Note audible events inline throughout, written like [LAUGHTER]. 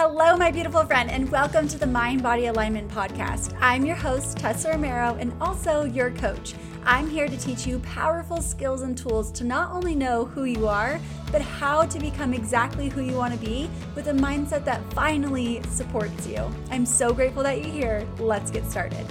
Hello, my beautiful friend, and welcome to the Mind Body Alignment Podcast. I'm your host, Tessa Romero, and also your coach. I'm here to teach you powerful skills and tools to not only know who you are, but how to become exactly who you want to be with a mindset that finally supports you. I'm so grateful that you're here. Let's get started.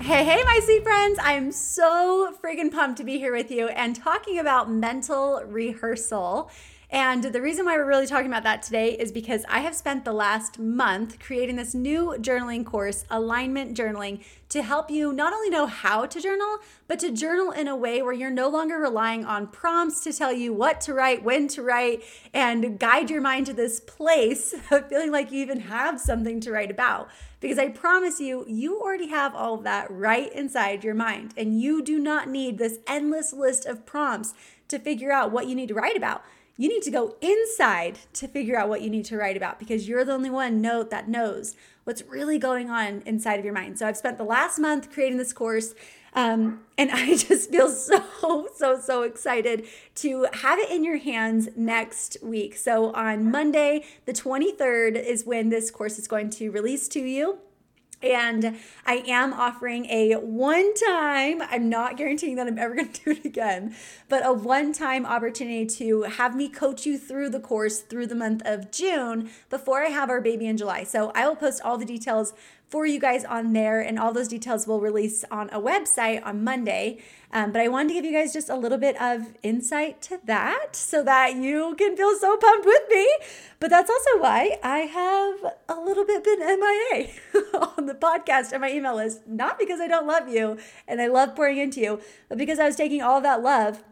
Hey, hey, my sweet friends. I am so friggin' pumped to be here with you and talking about mental rehearsal. And the reason why we're really talking about that today is because I have spent the last month creating this new journaling course, Alignment Journaling, to help you not only know how to journal, but to journal in a way where you're no longer relying on prompts to tell you what to write, when to write, and guide your mind to this place [LAUGHS] of feeling like you even have something to write about. Because I promise you, you already have all of that right inside your mind, and you do not need this endless list of prompts to figure out what you need to write about you need to go inside to figure out what you need to write about because you're the only one note that knows what's really going on inside of your mind. So I've spent the last month creating this course. Um, and [LAUGHS] I just feel so, so, so excited to have it in your hands next week. So on Monday, the 23rd, is when this course is going to release to you. And I am offering a one time, I'm not guaranteeing that I'm ever going [LAUGHS] to do it again, but a one time opportunity to have me coach you through the course through the month of June before I have our baby in July. So I will post all the details for you guys on there, and all those details will release on a website on Monday. Um, but I wanted to give you guys just a little bit of insight to that so that you can feel so pumped with me. But that's also why I have a little bit been MIA [LAUGHS] on the podcast and my email list. Not because I don't love you and I love pouring into you, but because I was taking all that love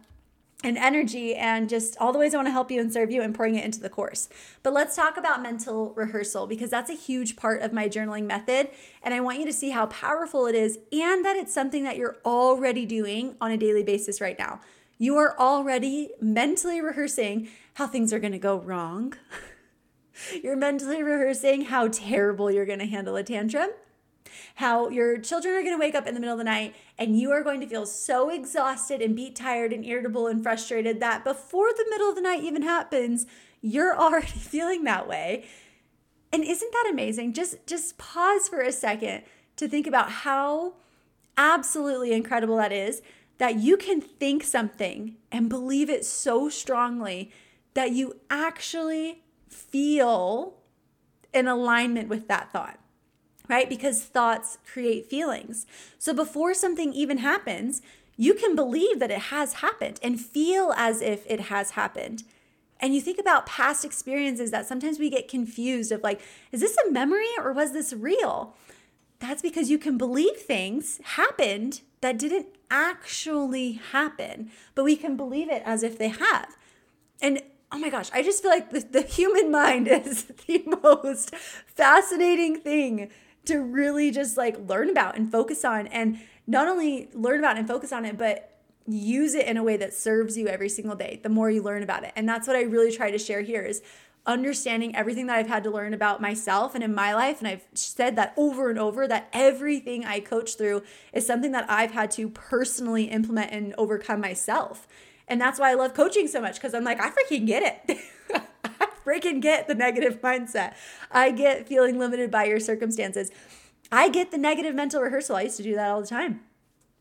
and energy and just all the ways I want to help you and serve you and pouring it into the course. But let's talk about mental rehearsal because that's a huge part of my journaling method. And I want you to see how powerful it is and that it's something that you're already doing on a daily basis right now. You are already mentally rehearsing how things are going to go wrong. [LAUGHS] you're mentally rehearsing how terrible you're going to handle a tantrum how your children are going to wake up in the middle of the night and you are going to feel so exhausted and beat tired and irritable and frustrated that before the middle of the night even happens, you're [LAUGHS] already feeling that way. And isn't that amazing? Just just pause for a second to think about how absolutely incredible that is that you can think something and believe it so strongly that you actually feel in alignment with that thought right? Because thoughts create feelings. So before something even happens, you can believe that it has happened and feel as if it has happened. And you think about past experiences that sometimes we get confused of like, is this a memory or was this real? That's because you can believe things happened that didn't actually happen, but we can believe it as if they have. And oh my gosh, I just feel like the, the human mind [LAUGHS] is the most fascinating thing to really just like learn about and focus on and not only learn about and focus on it but use it in a way that serves you every single day the more you learn about it. And that's what i really try to share here is understanding everything that i've had to learn about myself and in my life and i've said that over and over that everything i coach through is something that i've had to personally implement and overcome myself. And that's why i love coaching so much because i'm like i freaking get it [LAUGHS] freaking get the negative [LAUGHS] mindset. I get feeling limited by your circumstances. I get the negative mental rehearsal. I used to do that all the time.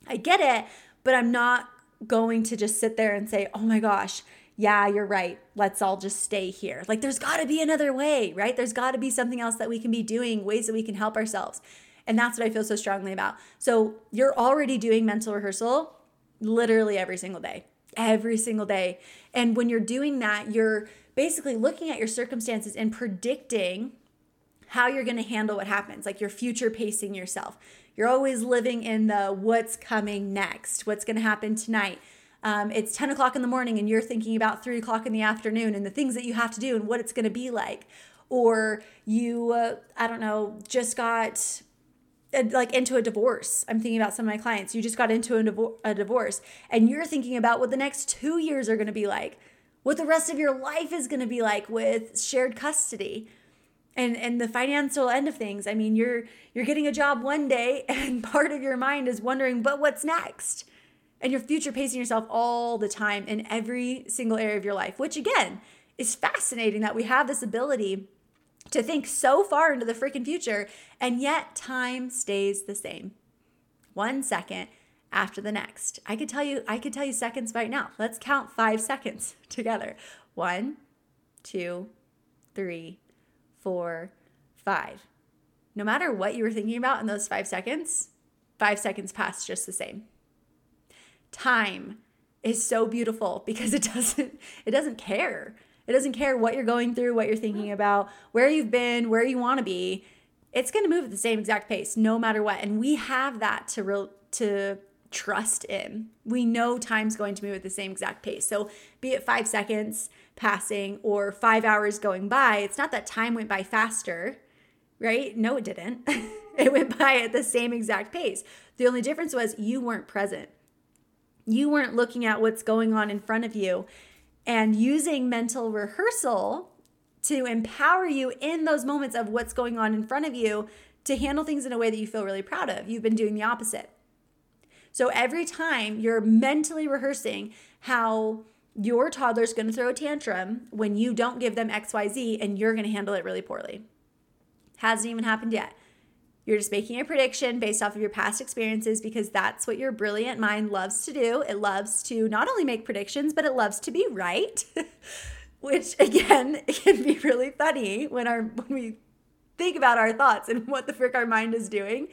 I get it, but I'm not going to just sit there and say, oh my gosh, yeah, you're right. Let's all just stay here. Like, there's got to be another way, right? There's got to be something else that we can be doing, ways that we can help ourselves. And that's what I feel so strongly about. So, you're already doing mental rehearsal literally every single day, every single day. And when you're doing that, you're basically looking at your circumstances and predicting how you're going to handle what happens, like you're future pacing yourself. You're always living in the what's coming next, what's going to happen tonight. Um, it's 10 o'clock in the morning and you're thinking about 3 o'clock in the afternoon and the things that you have to do and what it's going to be like. Or you, uh, I don't know, just got like into a divorce. I'm thinking about some of my clients. You just got into a, a divorce and you're thinking about what the next two years are going to be like what the rest of your life is going to be like with shared custody and and the financial end of things i mean you're you're getting a job one day [LAUGHS] and part of your mind is wondering but what's next and you're future pacing yourself all the time in every single area of your life which again is fascinating that we have this ability to think so far into the freaking future, and yet time stays the same. One second after the next. I could tell you, I could tell you seconds right now. Let's count five seconds [LAUGHS] together. One, two, three, four, five. No matter what you were thinking about in those five seconds, five seconds pass just the same. Time is so beautiful because it [LAUGHS] doesn't it doesn't care. It doesn't care what you're going through, what you're thinking about, where you've been, where you want to be. It's going to move at the same exact pace no matter what. And we have that to real to trust in. We know time's going to move at the same exact pace. So, be it 5 seconds passing or 5 hours going by, it's not that time went by faster, right? No, it didn't. [LAUGHS] it went by at the same exact pace. The only difference was you weren't present. You weren't looking at what's going on in front of you and using mental rehearsal to empower you in those moments of what's going on in front of you to handle things in a way that you feel really proud of. You've been doing the opposite. So every time you're mentally rehearsing how your toddler's going to throw a tantrum when you don't give them XYZ and you're going to handle it really poorly. Hasn't even happened yet. You're just making a prediction based off of your past experiences because that's what your brilliant mind loves to do. It loves to not only make predictions, but it loves to be right, [LAUGHS] which again [LAUGHS] can be really funny when our when we think about our thoughts and [LAUGHS] what the frick our mind is doing.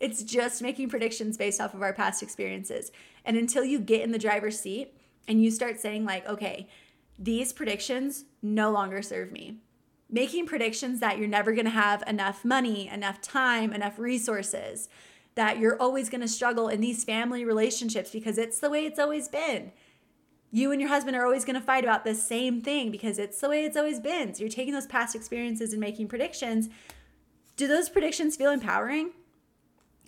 It's just making predictions based off of our past experiences. And until you get in the driver's seat and you start saying like, okay, these predictions no longer serve me making predictions that you're never going to have enough money, enough time, enough resources, that you're always going to struggle in these family relationships because it's the way it's always been. You and your husband are always going to fight about the same thing because it's the way it's always been. So you're taking those past experiences and making predictions. Do those predictions feel empowering?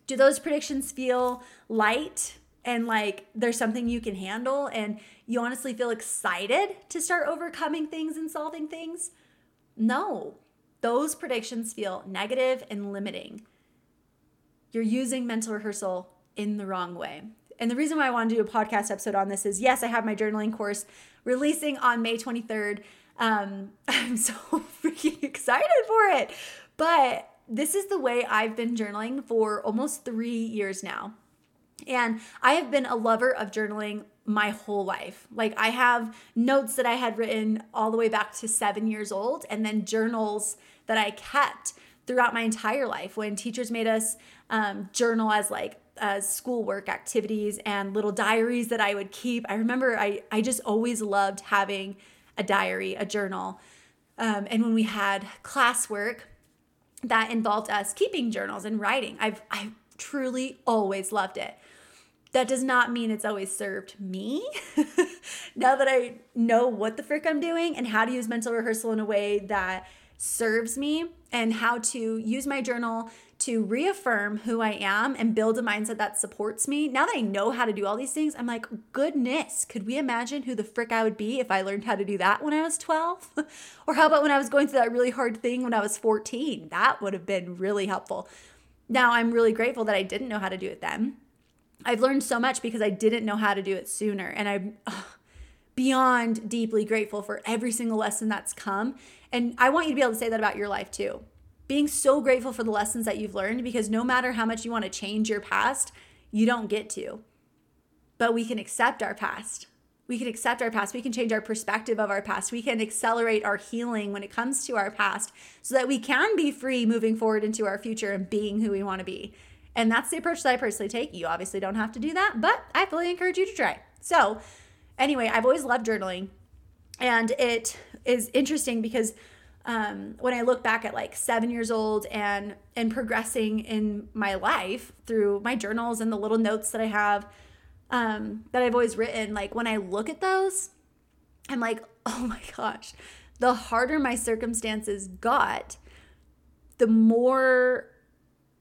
Do those predictions feel light and like there's something you can handle and you honestly feel excited to start overcoming things and solving things? No, those predictions feel negative and limiting. You're using mental rehearsal in the wrong way. And the reason why I want to do a podcast episode on this is yes, I have my journaling course releasing on May 23rd. Um, [LAUGHS] I'm so [LAUGHS] freaking excited for it. But this is the way I've been journaling for almost three years now. And I have been a lover of journaling my whole life. Like I have notes that I had written all the way back to seven years old, and then journals that I kept throughout my entire life when teachers made us um, journal as like as schoolwork activities and little diaries that I would keep. I remember I, I just always loved having a diary, a journal. Um, and when we had classwork that involved us keeping journals and writing, I've I truly always loved it that does not mean it's always served me. [LAUGHS] now that I know what the frick I'm doing and how to use mental rehearsal in a way that serves me and how to use my journal to reaffirm who I am and build a mindset that supports me. Now that I know how to do all these things, I'm like, goodness, could we imagine who the frick I would be if I learned how to do that when I was 12? [LAUGHS] or how about when I was going through that really hard thing when I was 14? That would have been really helpful. Now I'm really grateful that I didn't know how to do it then I've learned so much because I didn't know how to do it sooner. And I'm beyond deeply grateful for every single lesson that's come. And I want you to be able to say that about your life too. Being so grateful for the lessons that you've learned because no matter how much you want to change your past, you don't get to. But we can accept our past. We can accept our past. We can change our perspective of our past. We can accelerate our healing when it comes to our past so that we can be free moving forward into our future and being who we want to be. And that's the approach that I personally take. You obviously don't have to do that, but I fully encourage you to try. So, anyway, I've always loved journaling. And it is interesting because um, when I look back at like seven years old and and progressing in my life through my journals and the little notes that I have um, that I've always written, like when I look at those, I'm like, [LAUGHS] oh my gosh, the harder my circumstances got, the more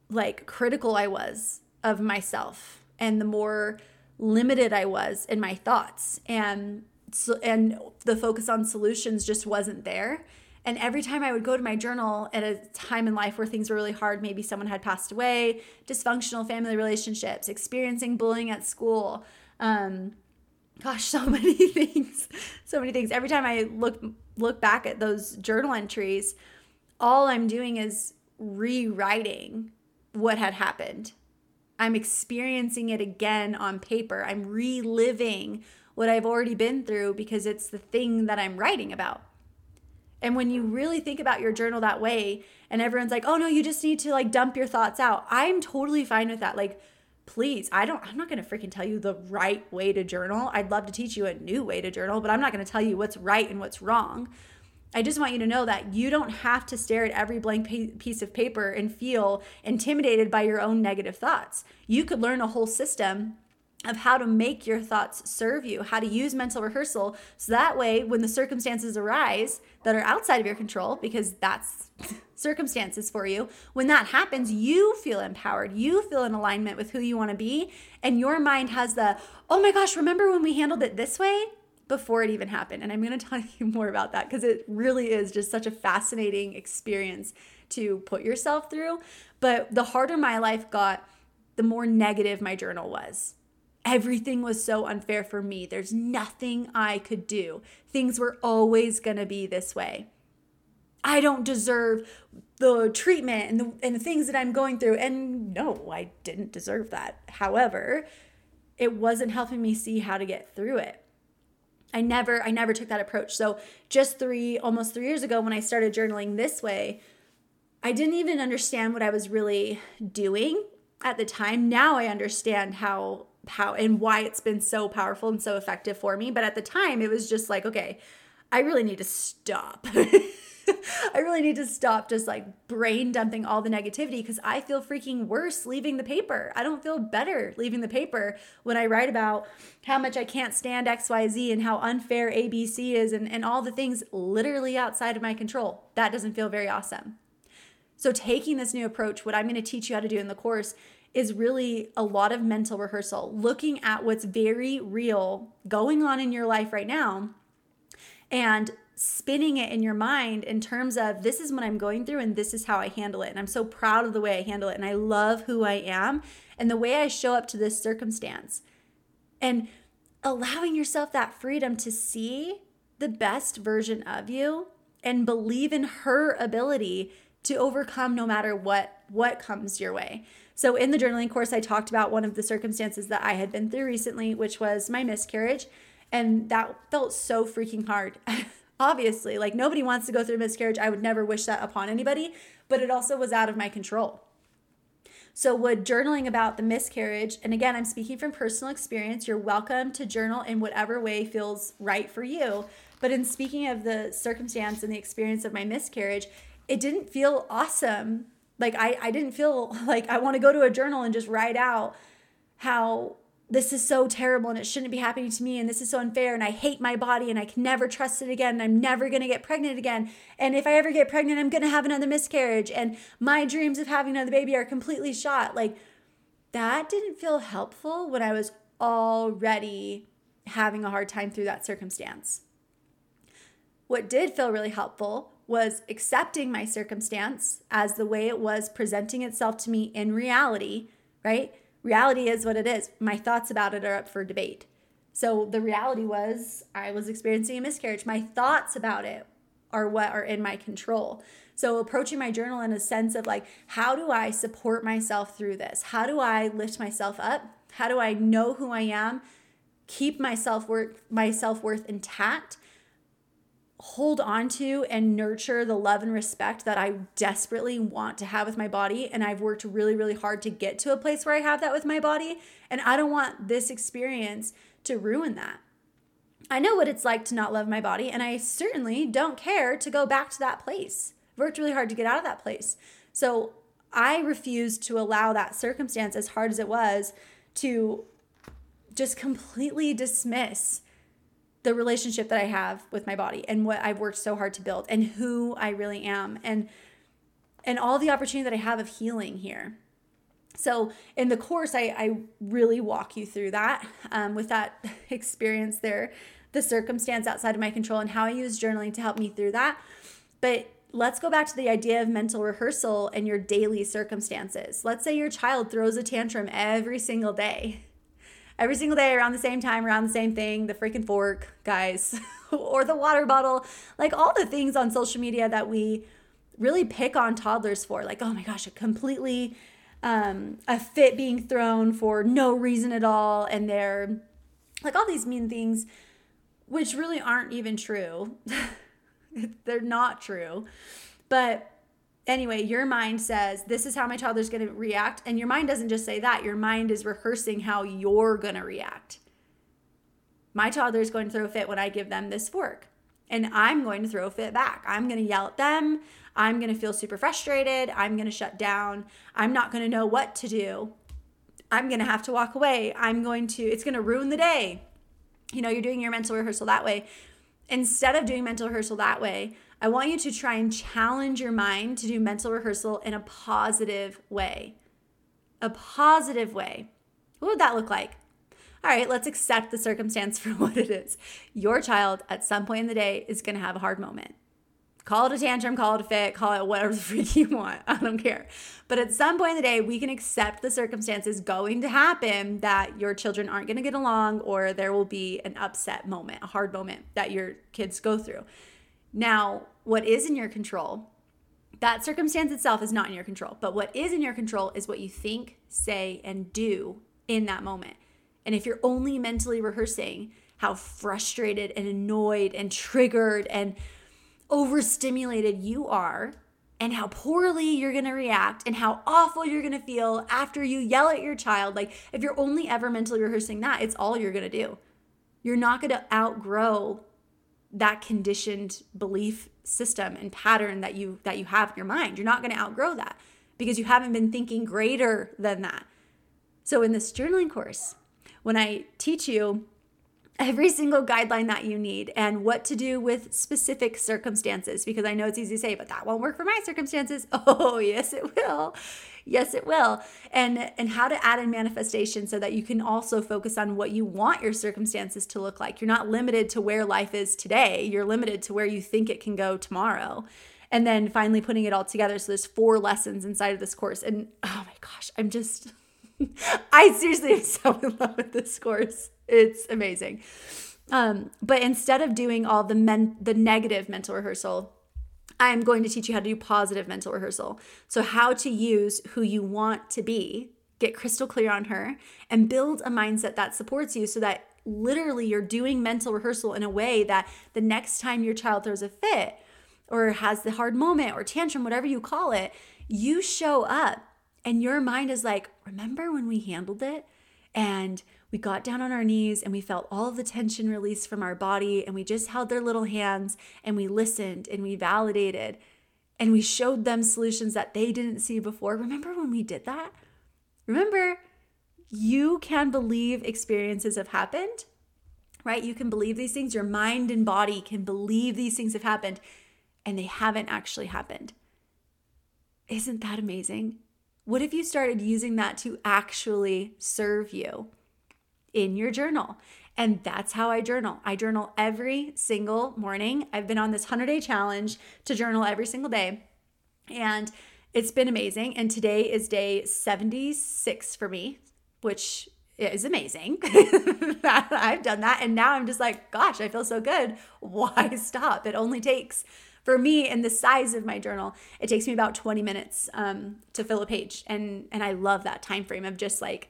like critical I was of myself and the more limited I was in my thoughts and so, and the focus on solutions just wasn't there. And every time I would go to my journal at a time in life where things were really hard, maybe someone had passed away, dysfunctional family relationships, experiencing bullying at school, um, gosh, [LAUGHS] so many things, so many things. Every time I look look back at those journal entries, all I'm doing is rewriting what had happened. I'm experiencing it again on paper. I'm reliving what I've already been through because it's the thing that I'm writing about. And when you really think about your journal that way, and everyone's like, oh no, you just need to like dump your thoughts out, I'm totally fine with that. Like, please, I don't, I'm not gonna freaking tell you the right way to journal. I'd love to teach you a new way to journal, but I'm not gonna tell you what's right and what's wrong. I just want you to know that you don't have to stare at every blank piece of paper and feel intimidated by your own negative thoughts. You could learn a whole system of how to make your thoughts serve you, how to use mental rehearsal. So that way, when the circumstances arise that are outside of your control, because that's [LAUGHS] circumstances for you, when that happens, you feel empowered. You feel in alignment with who you want to be. And your mind has the, oh my gosh, remember when we handled it this way? Before it even happened. And I'm going [LAUGHS] to tell you more about that because it really is just such a fascinating experience to put yourself through. But the harder my life got, the more negative my journal was everything was so unfair for me. There's nothing I could do. Things were always going to be this way. I don't deserve the treatment and the, and the things that I'm going through. And no, I didn't deserve that. However, it wasn't helping me see how to get through it. I never I never took that approach. So just 3 almost 3 years ago when I started journaling this way, I didn't even understand what I was really doing at the time. Now I understand how how and why it's been so powerful and so effective for me. But at the time, it was just like, okay, I really need to stop. [LAUGHS] [LAUGHS] I really need to stop just like brain dumping all the negativity because I feel freaking worse leaving the paper. I don't feel better leaving the paper when I write about how much I can't stand XYZ and how unfair ABC is and, and all the things literally outside of my control. That doesn't feel very awesome. So, taking this new approach, what I'm going to teach you how to do in the course is really a lot of mental rehearsal, looking at what's very real going on in your life right now and spinning it in your mind in terms of this is what I'm going through and this is how I handle it. And I'm so proud of the way I handle it. And I love who I am and the way I show up to this circumstance. And allowing yourself that freedom to see the best version of you and believe in her ability to overcome no matter what what comes your way. So, in the journaling course, I talked about one of the circumstances that I had been through recently, which was my miscarriage. And that felt so freaking hard. [LAUGHS] Obviously, like nobody wants to go through a miscarriage. I would never wish that upon anybody, but it also was out of my control. So, would journaling about the miscarriage, and again, I'm speaking from personal experience, you're welcome to journal in whatever way feels right for you. But in speaking of the circumstance and the experience of my miscarriage, it didn't feel awesome like I, I didn't feel [LAUGHS] like I want to go to a journal and just write out how this is so terrible and it shouldn't be happening to me and this is so unfair and I hate my body and I can never trust it again and I'm never going to get pregnant again. And if I ever get pregnant I'm going to have another miscarriage. And my dreams of having another baby are completely shot. Like that didn't feel helpful when I was already having a hard time through that circumstance. What did feel really helpful was accepting my circumstance as the way it was presenting itself to me in reality, right? Reality is what it is. My thoughts about it are up for debate. So the reality was I was experiencing a miscarriage. My thoughts about it are what are in my control. So approaching my journal in a sense of like, how do I support myself through this? How do I lift myself up? How do I know who I am? Keep my self-worth my self-worth intact hold on to and nurture the love and respect that I desperately want to have with my body. And I've worked really, really hard to get to a place where I have that with my body. And I don't want this experience to ruin that. I know what it's like to not love my body, and I certainly don't care to go back to that place. I've worked really hard to get out of that place. So I refuse to allow that circumstance, as hard as it was, to just completely dismiss the relationship that I have with my body and what I've worked so hard to build and who I really am and and all the opportunity that I have of healing here. So in the course, I, I really walk you through that um, with that [LAUGHS] experience there, the circumstance outside of my control and how I use journaling to help me through that. But let's go back to the idea of mental rehearsal and your daily circumstances. Let's say your child throws a tantrum every single day every single day around the same time, around the same thing, the freaking fork, guys, [LAUGHS] or the water bottle, like all the things on social media that we really pick on toddlers for like oh my gosh a completely um, a fit being thrown for no reason at all and they're like all these mean things which really aren't even true. [LAUGHS] They're not true. But anyway your mind says this is how my toddler's going to react and your mind doesn't just say that your mind is rehearsing how you're going to react my toddler is going to throw a fit when i give them this fork and i'm going to throw a fit back i'm going to yell at them I'm going to feel super frustrated. I'm going to shut down. I'm not going to know what to do. I'm going to have to walk away. I'm going to, it's going to ruin the day. You know, you're doing your mental rehearsal that way. Instead of doing mental rehearsal that way, I want you to try and challenge your mind to do mental rehearsal in a positive way. A positive way. What would that look like? All right, let's accept the circumstance for [LAUGHS] what it is. Your child at some point in the day is going to have a hard moment. Call it a tantrum, call it a fit, call it whatever the [LAUGHS] freak you want. I don't care. But at some point in the day, we can accept the circumstances going to happen that your children aren't going to get along or there will be an upset moment, a hard moment that your kids go through. Now, what is in your control? That circumstance itself is not in your control, but what is in your control is what you think, say, and do in that moment. And if you're only mentally rehearsing how frustrated and annoyed and triggered and overstimulated you are and how poorly you're going to react and how awful you're going to feel after you yell at your child. Like if you're only ever mentally rehearsing that, it's all you're going to do. You're not going to outgrow that conditioned belief system and pattern that you that you have in your mind. You're not going to outgrow that because you haven't been thinking greater than that. So in this journaling course, when I teach you every single guideline that you need and what to do with specific circumstances because I know it's easy to say but that won't work for my circumstances. [LAUGHS] Oh, yes it will. Yes it will. And and how to add in manifestation so that you can also focus on what you want your circumstances to look like. You're not limited to where life is today. You're limited to where you think it can go tomorrow. And then finally putting it all together so there's four lessons inside of this course and oh my gosh, I'm just [LAUGHS] I seriously am so in love with this course. It's amazing. Um, but instead of doing all the men the negative mental rehearsal, I'm going to teach you how to do positive mental rehearsal. So how to use who you want to be, get crystal clear on her, and build a mindset that supports you so that literally you're doing mental rehearsal in a way that the next time your child throws a fit or has the hard moment or tantrum, whatever you call it, you show up and your mind is like, remember when we handled it? And we got down on our knees and we felt all the tension release from our body and we just held their little hands and we listened and we validated and we showed them solutions that they didn't see before. Remember when we did that? Remember, you can believe experiences have happened, right? You can believe these things. Your mind and body can believe these things have happened and they haven't actually happened. Isn't that amazing? What if you started using that to actually serve you in your journal? And that's how I journal. I journal every single morning. I've been on this 100 day challenge to journal every single day. And it's been amazing. And today is day 76 for me, which is amazing. [LAUGHS] That I've done that. And now I'm just like, gosh, I feel so good. Why [LAUGHS] stop? It only takes for me and the size of my journal it takes me about 20 minutes um, to fill a page and and i love that time frame of just like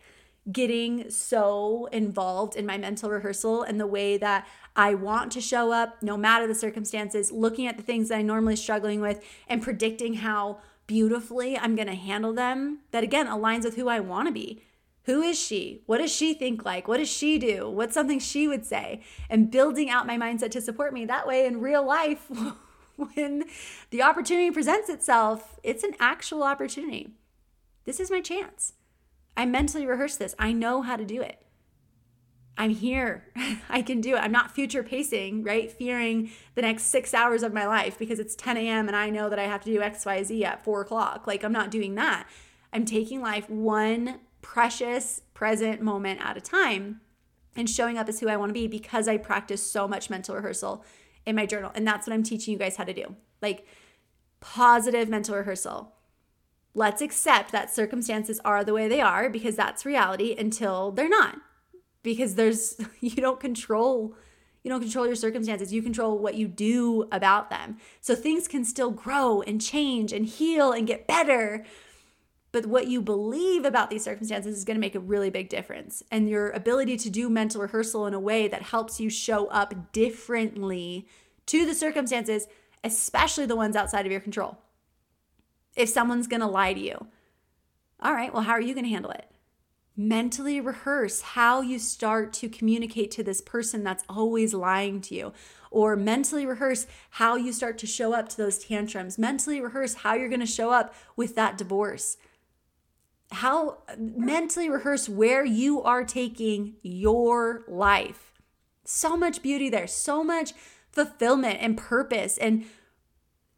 getting so involved in my mental rehearsal and the way that I want to show up no matter the circumstances, looking at the things that I'm normally struggling with and predicting how beautifully I'm going to handle them that again aligns with who I want to be. Who is she? What does she think like? What does she do? What's something she would say? And building out my mindset to support me that way in real life [LAUGHS] when the opportunity presents itself, it's an actual opportunity. This is my chance. I mentally rehearsed this. I know how to do it. I'm here. [LAUGHS] I can do it. I'm not future pacing, right? Fearing the next six hours of my life because it's 10 a.m. and I know that I have to do X, Y, Z at four o'clock. Like, I'm not doing that. I'm taking life one precious present moment at a time and showing up as who I want to be because I practice so much mental rehearsal in my journal. And that's what I'm teaching you guys how to do. Like positive mental rehearsal. Let's accept that circumstances are the way they are because that's reality until they're not. Because there's, [LAUGHS] you don't control You don't control your circumstances, you control what you do about them. So things can still grow and change and heal and get better. But what you believe about these circumstances is going to make a really big difference. And your ability to do mental rehearsal in a way that helps you show up differently to the circumstances, especially the ones outside of your control. If someone's going to lie to you, all right, well, how are you going to handle it? Mentally rehearse how you start to communicate to this person that's always lying to you, or mentally rehearse how you start to show up to those tantrums. Mentally rehearse how you're going to show up with that divorce. How mentally rehearse where you are taking your life. So much beauty there, so much fulfillment and purpose and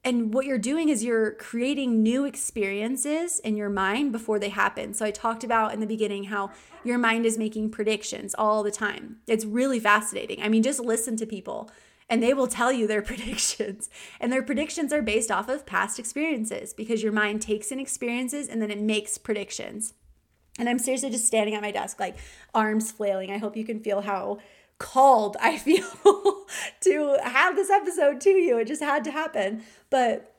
and what you're doing is you're creating new experiences in your mind before they happen. So I talked about in the beginning how your mind is making predictions all the time. It's really fascinating. I mean, just listen to people and they will tell you their [LAUGHS] predictions. And their predictions are based off of past experiences because your mind takes in experiences and then it makes predictions. And I'm seriously just standing at my desk, like arms flailing. I hope you can feel how called I feel [LAUGHS] to have this episode to you. It just had to happen. But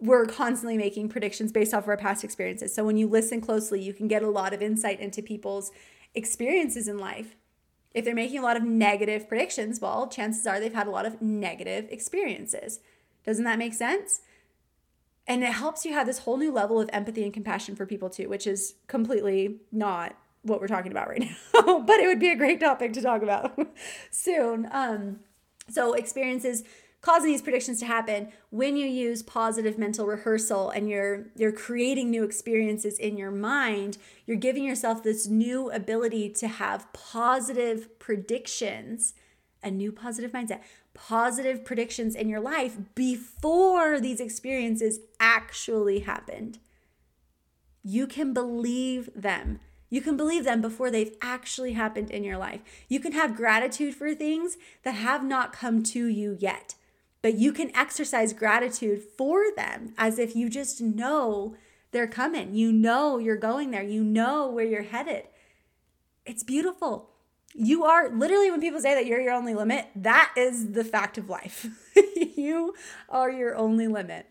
we're constantly making predictions based off of our past experiences. So when you listen closely, you can get a lot of insight into people's experiences in life. If they're making a lot of negative predictions, well, chances are they've had a lot of negative experiences. Doesn't that make sense? And it helps you have this whole new level of empathy and compassion for people too, which is completely not what we're talking about right [LAUGHS] now, but it would be a great topic to talk about [LAUGHS] soon. Um, so, experiences causing these predictions to happen when you use positive mental rehearsal and you're you're creating new experiences in your mind you're giving yourself this new ability to have positive predictions a new positive mindset positive predictions in your life before these experiences actually happened you can believe them you can believe them before they've actually happened in your life. You can have gratitude for things that have not come to you yet, but you can exercise gratitude for them as if you just know they're coming. You know you're going there. You know where you're headed. It's beautiful. You are literally, when people say that you're your only limit, that is the fact of life. [LAUGHS] you are your only limit.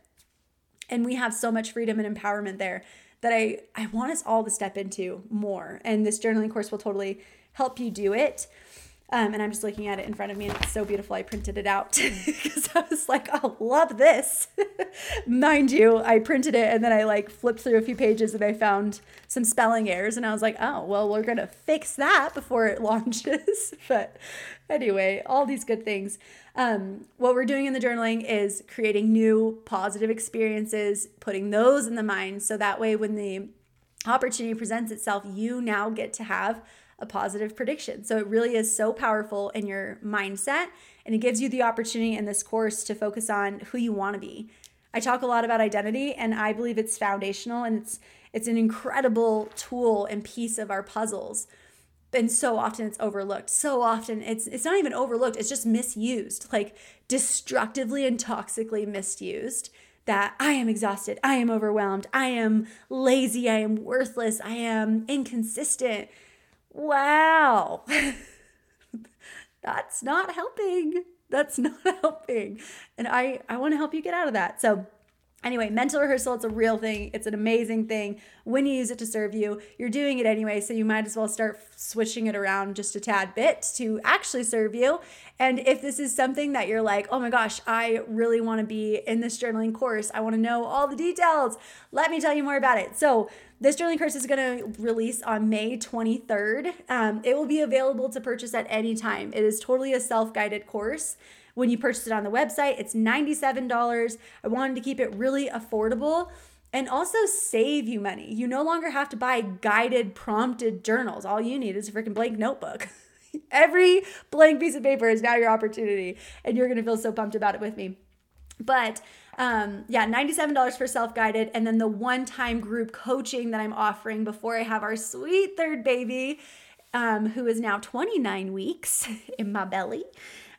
And we have so much freedom and empowerment there that I, I want us all to step into more. And this journaling course will totally help you do it. Um, and I'm just looking at it in front of me and it's so beautiful. I printed it out [LAUGHS] because I was like, I'll love this. [LAUGHS] Mind you, I printed it and then I like flipped through a few pages and I found some spelling errors and I was like, oh, well, we're to fix that before it [LAUGHS] launches. but anyway, all these good things. Um, what we're doing in the journaling is creating new positive experiences, putting those in the mind. So that way, when the opportunity presents itself, you now get to have a positive prediction. So it really is so powerful in your mindset. And it gives you the opportunity in this course to focus on who you want to be. I talk a lot about identity, and I believe it's foundational and it's it's an incredible tool and piece of our puzzles and so often it's overlooked so often it's it's not even overlooked it's just misused like destructively and toxically misused that i am exhausted i am overwhelmed i am lazy i am worthless i am inconsistent wow. That's not helping. That's not [LAUGHS] helping. And i i want to help you get out of that. So Anyway, mental rehearsal, it's a real thing. It's an amazing thing. When you use it to serve you, you're doing it anyway, so you might as well start switching it around just a tad bit to actually serve you. And if this is something that you're like, oh my gosh, I really want to be in this journaling course, I want to know all the details, let me tell you more about it. So, this journaling course is going to release on May 23rd. Um, it will be available to purchase at any time. It is totally a self guided course. When you purchase it on the website, it's $97. I wanted to keep it really affordable and also save you money. You no longer have to buy guided, prompted journals. All you need is a freaking blank notebook. [LAUGHS] Every blank piece of paper is now your opportunity, and you're gonna feel so pumped about it with me. But um, yeah, $97 for self guided, and then the one time group coaching that I'm offering before I have our sweet third baby, um, who is now 29 weeks [LAUGHS] in my belly.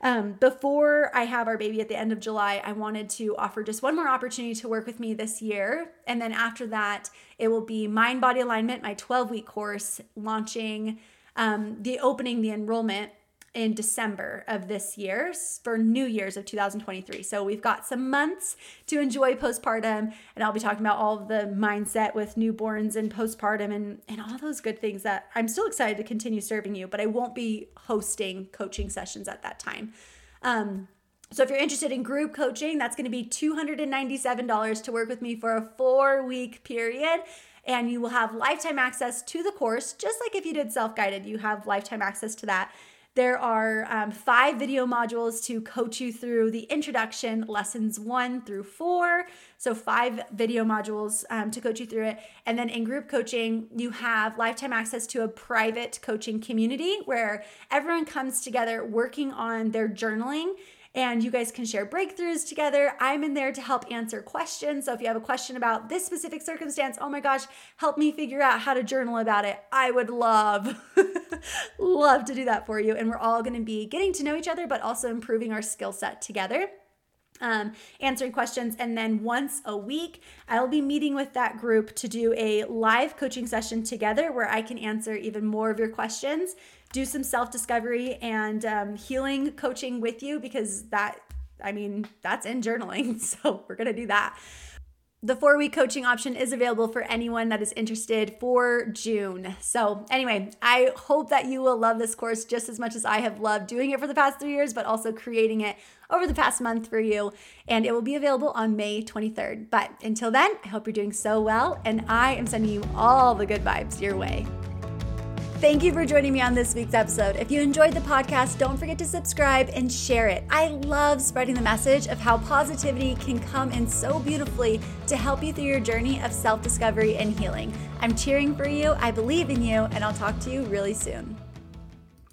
Um, before I have our baby at the end of July, I wanted to offer just one more opportunity to work with me this year. And then after that, it will be Mind Body Alignment, my 12 week course, launching um, the opening, the enrollment in December of this year for New Year's of 2023. So we've got some months to enjoy postpartum, and I'll be talking about all the mindset with newborns and postpartum and, and all those good things that I'm still excited to continue serving you, but I won't be hosting coaching sessions at that time. Um, so if you're interested in group coaching, that's going to be $297 to work with me for a four week period and you will have lifetime access to the course, just like if you did self guided, you have lifetime access to that. There are um, five video modules to coach you through the introduction, lessons one through four. So, five video modules um, to coach you through it. And then in group coaching, you have lifetime access to a private coaching community where everyone comes together working on their journaling and you guys can share breakthroughs together. I'm in there to help answer questions. So if you have a question about this specific circumstance, oh my gosh, help me figure out how to journal about it. I would love, [LAUGHS] love to do that for you. And we're all going to be getting to know each other, but also improving our skill set together. Um, answering questions. And then once a week, I'll be meeting with that group to do a live coaching session together where I can answer even more of your questions do some self discovery and um, healing coaching with you because that, I mean, that's in journaling. [LAUGHS] So we're going to do that. The four week coaching option is available for anyone that is interested for June. So, anyway, I hope that you will love this course just as much as I have loved doing it for the past three years, but also creating it over the past month for you. And it will be available on May 23rd. But until then, I hope you're doing so well, and I am sending you all the good vibes your way. Thank you for joining me on this week's episode. If you enjoyed the podcast, don't forget to subscribe and share it. I love spreading the message of how positivity can come in so beautifully to help you through your journey of self discovery and healing. I'm cheering for you, I believe in you, and I'll talk to you really soon.